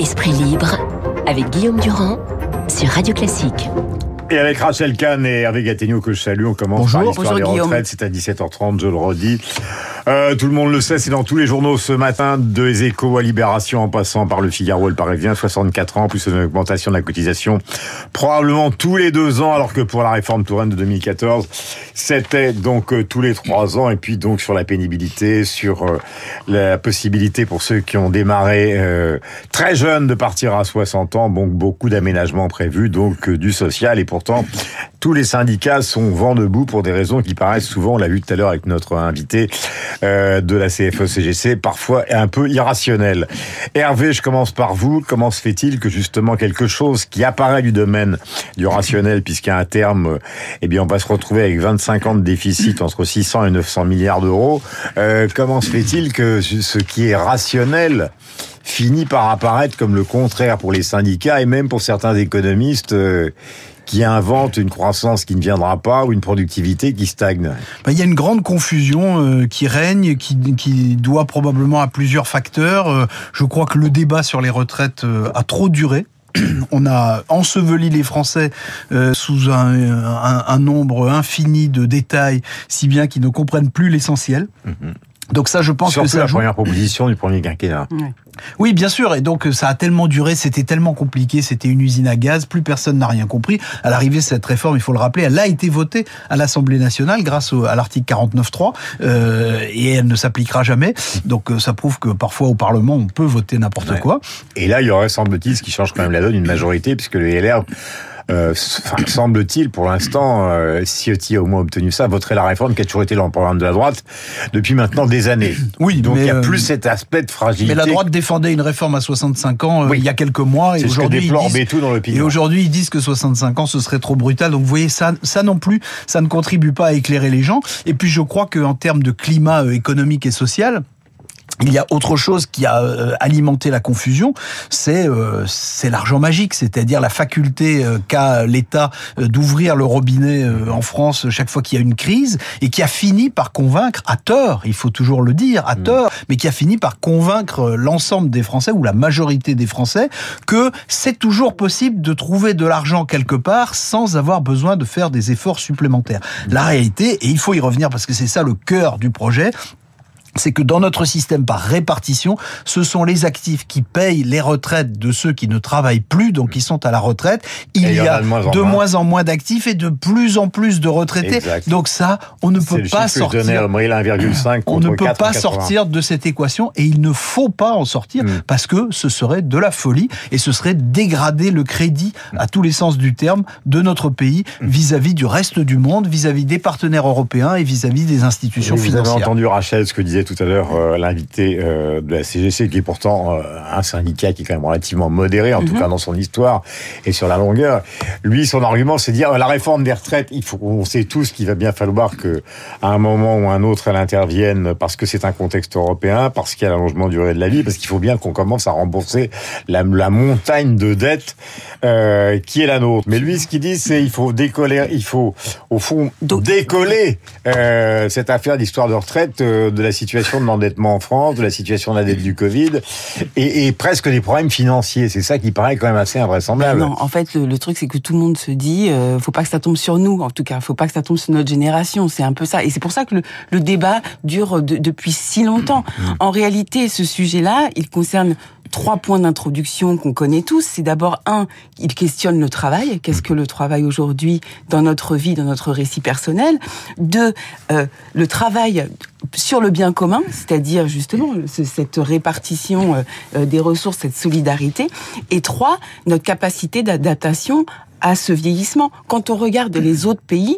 Esprit libre avec Guillaume Durand sur Radio Classique. Et avec Rachel Kahn et Hervé Gattegno que je salue, on commence Bonjour. par l'histoire Bonjour, des Guillaume. retraites. C'est à 17h30, je le redis. Euh, tout le monde le sait, c'est dans tous les journaux ce matin, de Les Échos à Libération, en passant par le Figaro le Parisien, 64 ans, plus une augmentation de la cotisation, probablement tous les deux ans, alors que pour la réforme Touraine de 2014, c'était donc euh, tous les trois ans, et puis donc sur la pénibilité, sur euh, la possibilité pour ceux qui ont démarré euh, très jeunes de partir à 60 ans, donc beaucoup d'aménagements prévus, donc du social, et pourtant tous les syndicats sont vent debout pour des raisons qui paraissent souvent, on l'a vu tout à l'heure avec notre invité euh, de la CFE-CGC, parfois un peu irrationnelles. Hervé, je commence par vous. Comment se fait-il que justement quelque chose qui apparaît du domaine du rationnel, puisqu'à un terme, eh bien, on va se retrouver avec 25 ans de déficit entre 600 et 900 milliards d'euros, euh, comment se fait-il que ce qui est rationnel finit par apparaître comme le contraire pour les syndicats et même pour certains économistes euh, qui inventent une croissance qui ne viendra pas ou une productivité qui stagne. Ben, Il y a une grande confusion euh, qui règne, qui, qui doit probablement à plusieurs facteurs. Euh, je crois que le débat sur les retraites euh, a trop duré. On a enseveli les Français euh, sous un, un- un nombre infini de détails, si bien qu'ils ne comprennent plus l'essentiel. Donc ça, je pense Surtout que ça la joue. première proposition du premier quinquennat. Oui, bien sûr. Et donc, ça a tellement duré, c'était tellement compliqué, c'était une usine à gaz, plus personne n'a rien compris. À l'arrivée, cette réforme, il faut le rappeler, elle a été votée à l'Assemblée nationale grâce à l'article 49.3 euh, et elle ne s'appliquera jamais. Donc, euh, ça prouve que parfois au Parlement, on peut voter n'importe Ouais. quoi. Et là, il y aurait, semble-t-il, ce qui change quand même la donne, une majorité, puisque le LR, euh, semble-t-il, pour l'instant, euh, Ciotti a au moins obtenu ça, voterait la réforme qui a toujours été dans le programme de la droite depuis maintenant des années. Oui, Donc il y a euh, plus cet aspect de fragilité. Mais la droite défendait une réforme à 65 ans euh, Oui. il y a quelques mois et aujourd'hui ils Et aujourd'hui, ils disent que 65 ans, ce serait trop brutal. Donc, vous voyez, ça, ça non plus, ça ne contribue pas à éclairer les gens. Et puis, je crois qu'en termes de climat euh, économique et social, il y a autre chose qui a euh, alimenté la confusion, c'est euh, c'est l'argent magique, c'est-à-dire la faculté euh, qu'a l'État d'ouvrir le robinet en France chaque fois qu'il y a une crise et qui a fini par convaincre à tort, il faut toujours le dire, à tort, mais qui a fini par convaincre l'ensemble des Français ou la majorité des Français que c'est toujours possible de trouver de l'argent quelque part sans avoir besoin de faire des efforts supplémentaires. La réalité, et il faut y revenir parce que c'est ça le cœur du projet, c'est que dans notre système par répartition, ce sont les actifs qui payent les retraites de ceux qui ne travaillent plus, donc qui sont à la retraite. Il Et y a de moins en de moins. moins en moins d'actifs et de plus en plus de retraités. Exact. Donc ça, on ne peut pas sortir. à Mauriel, 1,5 On ne peut 4,80. pas sortir de cette équation et il ne faut pas en sortir Mm. parce que ce serait de la folie et ce serait dégrader le crédit à tous les sens du terme de notre pays Mm. vis-à-vis du reste du monde, vis-à-vis des partenaires européens et vis-à-vis des institutions Vous avez financières. entendu Rachel ce que disait tout à l'heure euh, l'invité euh, de la CGC, qui est pourtant euh, un syndicat qui est quand même relativement modéré, en tout cas dans son histoire et sur la longueur. Lui, son argument, c'est de dire la réforme des retraites. Il faut, on sait tous qu'il va bien falloir que, à un moment ou un autre, elle intervienne parce que c'est un contexte européen, parce qu'il y a l'allongement de durée de la vie, parce qu'il faut bien qu'on commence à rembourser la, la montagne de dettes qui est la nôtre. Mais lui, ce qu'il dit, c'est il faut décoller, il faut au fond décoller cette affaire d'histoire de retraite de la situation de l'endettement en France, de la situation de la dette du Covid et, et presque des problèmes financiers. C'est ça qui paraît quand même assez invraisemblable. Non, en fait, le, le truc, c'est que tout le monde se dit, euh, faut pas que ça tombe sur nous, en tout cas, faut pas que ça tombe sur notre génération. C'est un peu ça, et c'est pour ça que le, le débat dure de- depuis si longtemps. En réalité, ce sujet-là, il concerne trois points d'introduction qu'on connaît tous. C'est d'abord un, il questionne le travail. Qu'est-ce que le travail aujourd'hui dans notre vie, dans notre récit personnel? Deux, euh, le travail sur le bien commun, c'est-à-dire justement ce- cette répartition euh, euh, des ressources, cette solidarité. Et trois, notre capacité d'adaptation à ce vieillissement. Quand on regarde les autres pays,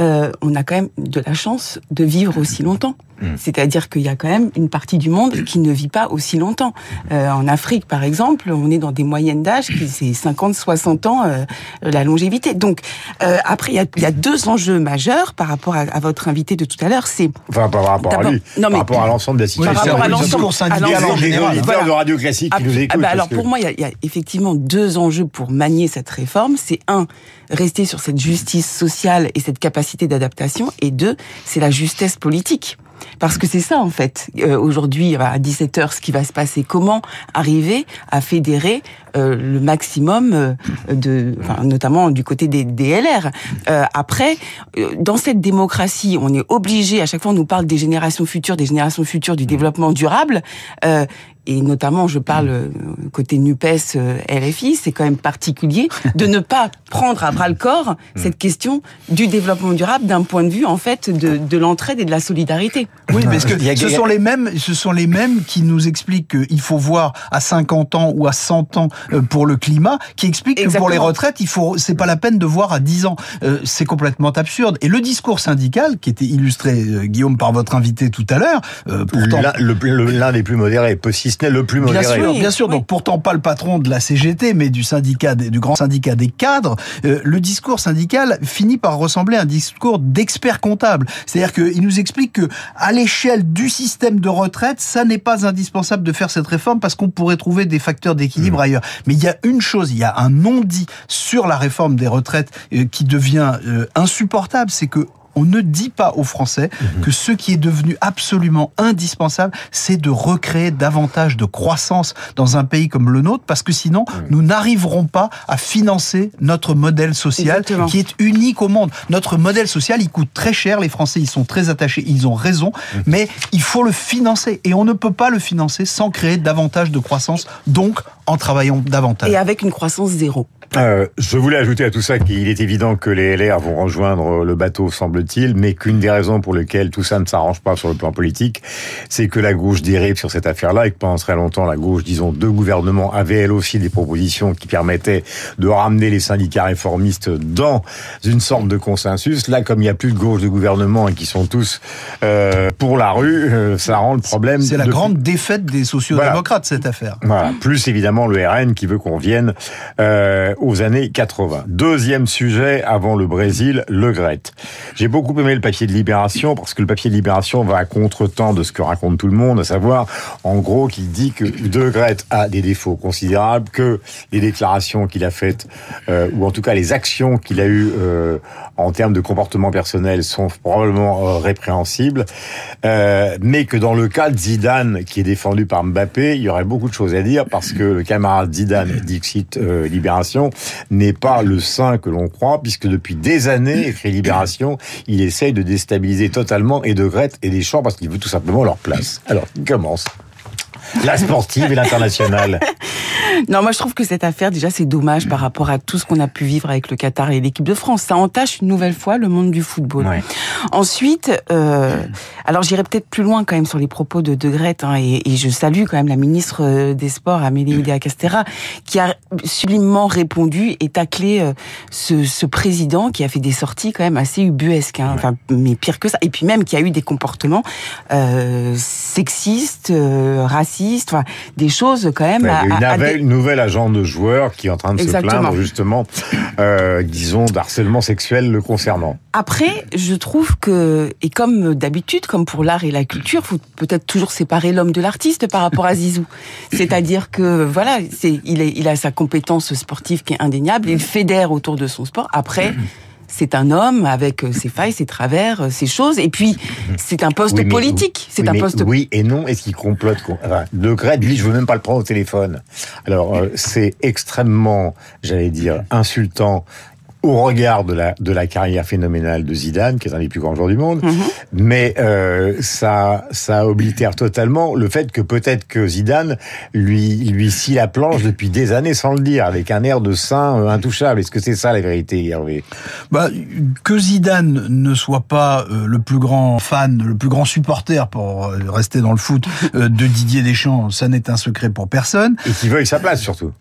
euh, on a quand même de la chance de vivre aussi longtemps. C'est-à-dire qu'il y a quand même une partie du monde qui ne vit pas aussi longtemps. Euh, en Afrique, par exemple, on est dans des moyennes d'âge qui c'est 50-60 ans euh, la longévité. Donc euh, après, il y a, il y a deux enjeux majeurs par rapport à, à votre invité de tout à l'heure. C'est Enfin, pas par rapport à lui, non, mais- par rapport à l'ensemble de la Oui, situation. par rapport à le l'ensemble- de Radio Classique qui Ah, nous ah écoutent. bah alors que- pour moi, il y, a- il y a effectivement deux enjeux pour manier cette réforme. C'est un, rester sur cette justice sociale et cette capacité d'adaptation, et deux, c'est la justesse politique. Parce que c'est ça, en fait. Euh, Aujourd'hui, à 17h, ce qui va se passer, comment arriver à fédérer euh, le maximum euh, de, enfin, notamment du côté des, LR. Euh, après, euh, dans cette démocratie, on est obligé, à chaque fois on nous parle des générations futures, des générations futures du développement durable. Euh, et notamment, je parle euh, côté Nupes, euh, LFI, c'est quand même particulier de ne pas prendre à bras le corps cette question du développement durable d'un point de vue en fait de, de l'entraide et de la solidarité. Oui, parce que ce sont les mêmes, ce sont les mêmes qui nous expliquent qu'il faut voir à 50 ans ou à 100 ans euh, pour le climat, qui expliquent que pour les retraites, il faut, c'est pas la peine de voir à 10 ans. Euh, c'est complètement absurde. Et le discours syndical, qui était illustré, euh, Guillaume, par votre invité tout à l'heure, euh, pourtant L'un des plus modérés, si ce n'est le plus Bien modéré. sûr, Oui, bien sûr. oui. Donc pourtant pas le patron de la CGT, mais du syndicat, des- du grand syndicat des cadres. Euh, le discours syndical finit par ressembler à un discours d'expert comptable. C'est-à-dire qu'il nous explique que à l'échelle du système de retraite, ça n'est pas indispensable de faire cette réforme parce qu'on pourrait trouver des facteurs d'équilibre ailleurs. Mais il y a une chose, il y a un non-dit sur la réforme des retraites euh, qui devient euh, insupportable, c'est que on ne dit pas aux Français que ce qui est devenu absolument indispensable, c'est de recréer davantage de croissance dans un pays comme le nôtre, parce que sinon, nous n'arriverons pas à financer notre modèle social Exactement. qui est unique au monde. Notre modèle social, il coûte très cher, les Français, ils sont très attachés, ils ont raison, mais il faut le financer, et on ne peut pas le financer sans créer davantage de croissance, donc en travaillant davantage. Et avec une croissance zéro. Euh, je voulais ajouter à tout ça qu'il est évident que les LR vont rejoindre le bateau, semble-t-il, mais qu'une des raisons pour lesquelles tout ça ne s'arrange pas sur le plan politique, c'est que la gauche dérive sur cette affaire-là et que pendant très longtemps, la gauche, disons, deux gouvernements avait elle aussi des propositions qui permettaient de ramener les syndicats réformistes dans une sorte de consensus. Là, comme il n'y a plus de gauche de gouvernement et qui sont tous euh, pour la rue, euh, ça rend le problème. C'est la de- grande défaite des sociodémocrates, cette affaire. voilà. Plus évidemment le RN qui veut qu'on revienne euh, aux années 80. Deuxième sujet avant le Brésil, le Gret. J'ai beaucoup aimé le papier de Libération parce que le papier de Libération va à contre-temps de ce que raconte tout le monde, à savoir en gros qu'il dit que De Gret a des défauts considérables, que les déclarations qu'il a faites euh, ou en tout cas les actions qu'il a eues euh, en termes de comportement personnel sont probablement euh, répréhensibles, mais que dans le cas de Zidane qui est défendu par Mbappé, il y aurait beaucoup de choses à dire parce que le camarade Zidane, Dixit Libération, n'est pas le saint que l'on croit puisque depuis des années, écrit Libération, il essaye de déstabiliser totalement et de Grette et Deschamps parce qu'il veut tout simplement leur place. Alors, il commence. La sportive et l'internationale. Non, moi je trouve que cette affaire, déjà, c'est dommage par rapport à tout ce qu'on a pu vivre avec le Qatar et l'équipe de France. Ça entache une nouvelle fois le monde du football. Ouais. Ensuite, euh, alors j'irai peut-être plus loin quand même sur les propos de De Grette, hein, et, et je salue quand même la ministre euh, des Sports, Amélie Oudéa Castera, qui a sublimement répondu et taclé euh, ce, ce président qui a fait des sorties quand même assez ubuesques, hein, enfin, mais pire que ça, et puis même qui a eu des comportements euh, sexistes, euh, enfin, des choses quand même Ouais, à- il y a une, à- à nouvelle, une nouvelle agent de joueur qui est en train de Exactement. se plaindre justement, euh, disons, d'harcèlement sexuel le concernant. Après, je trouve que, et comme d'habitude, comme pour l'art et la culture, faut peut-être toujours séparer l'homme de l'artiste par rapport à Zizou. C'est-à-dire que, voilà, c'est, il, est, il a sa compétence sportive qui est indéniable, il fédère autour de son sport. Après, c'est un homme avec ses failles, ses travers, ses choses, et puis c'est un poste Oui, politique. C'est oui, un poste Oui et non. Est-ce qu'il complote enfin, De Grette, lui, je veux même pas le prendre au téléphone. Alors, euh, c'est extrêmement, j'allais dire, insultant au regard de la de la carrière phénoménale de Zidane, qui est un des plus grands joueurs du monde, Mhm. mais euh, ça ça oblitère totalement le fait que peut-être que Zidane lui lui scie la planche depuis des années sans le dire, avec un air de saint euh, intouchable. Est-ce que c'est ça la vérité, Hervé? Bah, que Zidane ne soit pas euh, le plus grand fan, le plus grand supporter pour rester dans le foot euh, de Didier Deschamps, ça n'est un secret pour personne. Et qui veuille sa place surtout.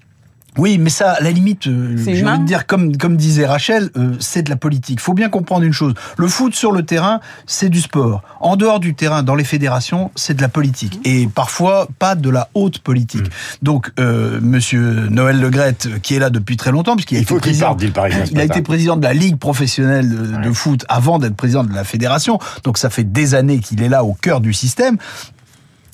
Oui, mais ça, à la limite, euh, C'est j'ai envie de dire, comme, comme disait Rachel, euh, c'est de la politique. faut bien comprendre une chose. Le foot sur le terrain, c'est du sport. En dehors du terrain, dans les fédérations, c'est de la politique. Et parfois, pas de la haute politique. Donc, euh, monsieur Noël Legrette, qui est là depuis très longtemps, puisqu'il a Il été président... Il a été président de la Ligue professionnelle de, de foot avant d'être président de la fédération. Donc ça fait des années qu'il est là au cœur du système.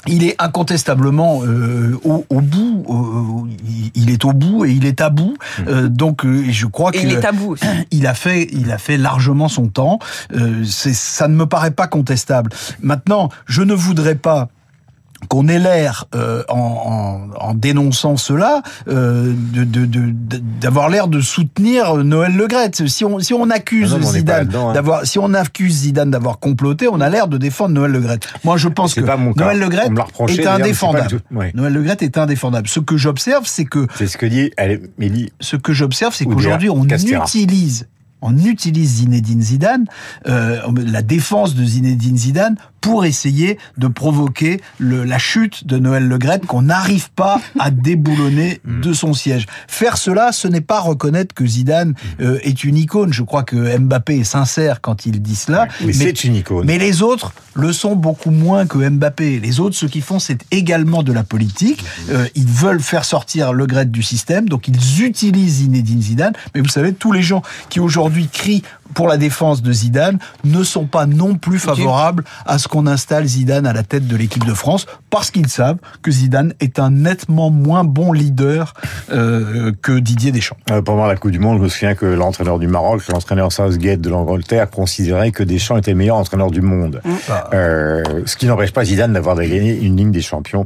Il est incontestablement euh, au, au, bout, euh, il est au bout et il est à bout. Mmh. Euh, donc euh, je crois qu'il est à bout. Aussi. Il a fait, il a fait largement son temps. Euh, ça ne me paraît pas contestable. Maintenant, je ne voudrais pas qu'on ait l'air, euh, en, en, en, dénonçant cela, euh, d'avoir de, de, l'air de soutenir Noël Legrette. Si on, si on accuse ah non, Zidane hein. d'avoir, si on accuse Zidane d'avoir comploté, on a l'air de défendre Noël Legrette. Moi, je pense que Noël Legrette est indéfendable. Ouais. Noël Legrette est indéfendable. Ce que j'observe, c'est que c'est ce que dit Mélie. Ce que j'observe, c'est qu'aujourd'hui, on Castera. utilise on utilise Zinedine Zidane, euh, la défense de Zinedine Zidane, pour essayer de provoquer le, la chute de Noël Legrette qu'on n'arrive pas à déboulonner mm. de son siège. Faire cela, ce n'est pas reconnaître que Zidane mm. euh, est une icône. Je crois que Mbappé est sincère quand il dit cela. mais, mais c'est une icône. Mais les autres le sont beaucoup moins que Mbappé. Les autres, ce qu'ils font, c'est également de la politique. Mm. Euh, ils veulent faire sortir Legrette du système, donc ils utilisent Zinedine Zidane. Mais vous savez, tous les gens qui aujourd'hui crient pour la défense de Zidane ne sont pas non plus favorables à ce qu'on installe Zidane à la tête de l'équipe de France parce qu'ils savent que Zidane est un nettement moins bon leader euh, que Didier Deschamps. Euh, pendant la Coupe du Monde, je me souviens que l'entraîneur du Maroc, l'entraîneur Southgate de l'Angleterre, considérait que Deschamps était le meilleur entraîneur du monde. Mmh. Euh, ce qui n'empêche pas Zidane d'avoir gagné une ligne des champions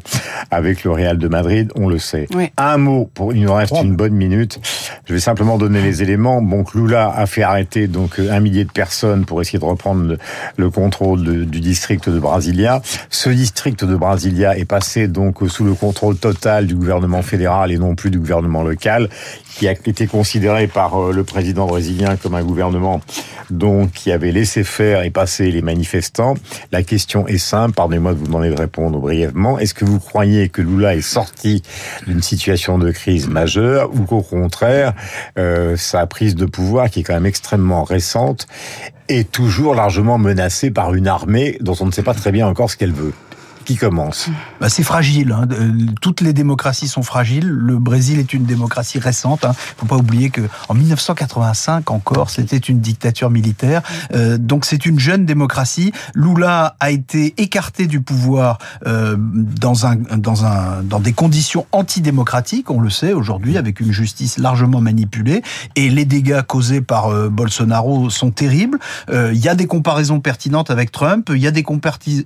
avec le Real de Madrid, on le sait. Oui. Un mot, pour, il nous reste une bonne minute. Je vais simplement donner les éléments. Bon, Lula a fait arrêter donc un millier de personnes pour essayer de reprendre le, le contrôle du district de Brasilia. Ce district de Brasilia est passé donc sous le contrôle total du gouvernement fédéral et non plus du gouvernement local, qui a été considéré par euh, le président brésilien comme un gouvernement donc qui avait laissé faire et passer les manifestants. La question est simple, pardonnez-moi de vous demander de répondre brièvement. Est-ce que vous croyez que Lula est sorti d'une situation de crise majeure ou qu'au contraire, euh, sa prise de pouvoir, qui est quand même extrêmement récente, est toujours largement menacée par une armée dont on ne sait pas très bien encore ce qu'elle veut qui commence bah, C'est fragile. Hein. Toutes les démocraties sont fragiles. Le Brésil est une démocratie récente. Il hein. faut pas oublier que en 1985 encore, c'était une dictature militaire. Euh, donc c'est une jeune démocratie. Lula a été écarté du pouvoir euh, dans un dans un dans des conditions antidémocratiques. On le sait aujourd'hui avec une justice largement manipulée et les dégâts causés par euh, Bolsonaro sont terribles. Euh, il y a des comparaisons pertinentes avec Trump. Il y a des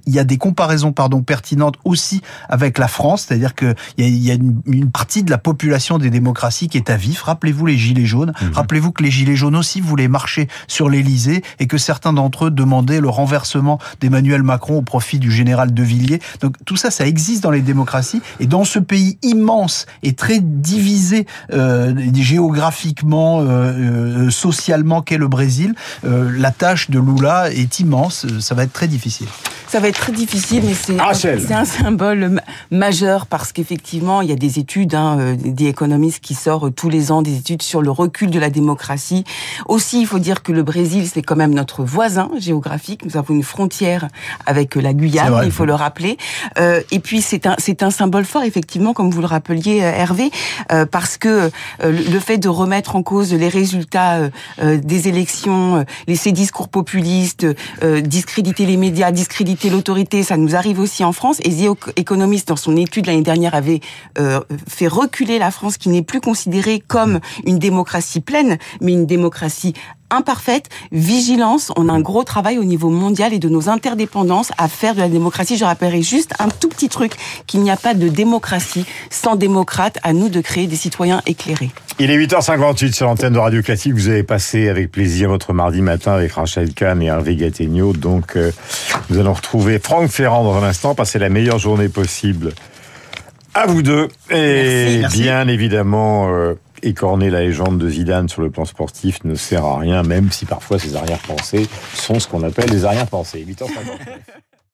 il y a des comparaisons pardon pertinente aussi avec la France, c'est-à-dire qu'il y a, y a une, une, partie de la population des démocraties qui est à vif. Rappelez-vous les gilets jaunes. Mmh. Rappelez-vous que les gilets jaunes aussi voulaient marcher sur l'Élysée et que certains d'entre eux demandaient le renversement d'Emmanuel Macron au profit du général de Villiers. Donc tout ça, ça existe dans les démocraties et dans ce pays immense et très divisé euh, géographiquement, euh, euh, socialement qu'est le Brésil, la tâche de Lula est immense. Ça va être très difficile. Ça va être très difficile, mais c'est un symbole majeur parce qu'effectivement, il y a des études, hein, des économistes qui sortent tous les ans, des études sur le recul de la démocratie. Aussi, il faut dire que le Brésil, c'est quand même notre voisin géographique. Nous avons une frontière avec la Guyane, il faut le rappeler. Euh, et puis, c'est un, c'est un symbole fort, effectivement, comme vous le rappeliez, Hervé, euh, parce que euh, le fait de remettre en cause les résultats euh, des élections, les, ces discours populistes, discréditer les médias, discréditer l'autorité, ça nous arrive aussi en France. Et The Economist, dans son étude l'année dernière, avait euh, fait reculer la France, qui n'est plus considérée comme une démocratie pleine, mais une démocratie imparfaite, vigilance. On a un gros travail au niveau mondial et de nos interdépendances à faire de la démocratie. Je rappellerai juste un tout petit truc, qu'il n'y a pas de démocratie sans démocrate. À nous de créer des citoyens éclairés. Il est 8h58 sur l'antenne de Radio Classique. Vous avez passé avec plaisir votre mardi matin avec Rachel Kahn et Hervé Gattegno. Donc, euh, nous allons retrouver Franck Ferrand dans un instant. Passer la meilleure journée possible à vous deux. Et merci, bien évidemment... Euh, écorner la légende de Zidane sur le plan sportif ne sert à rien, même si parfois ses arrière-pensées sont ce qu'on appelle des arrière-pensées. 8h50.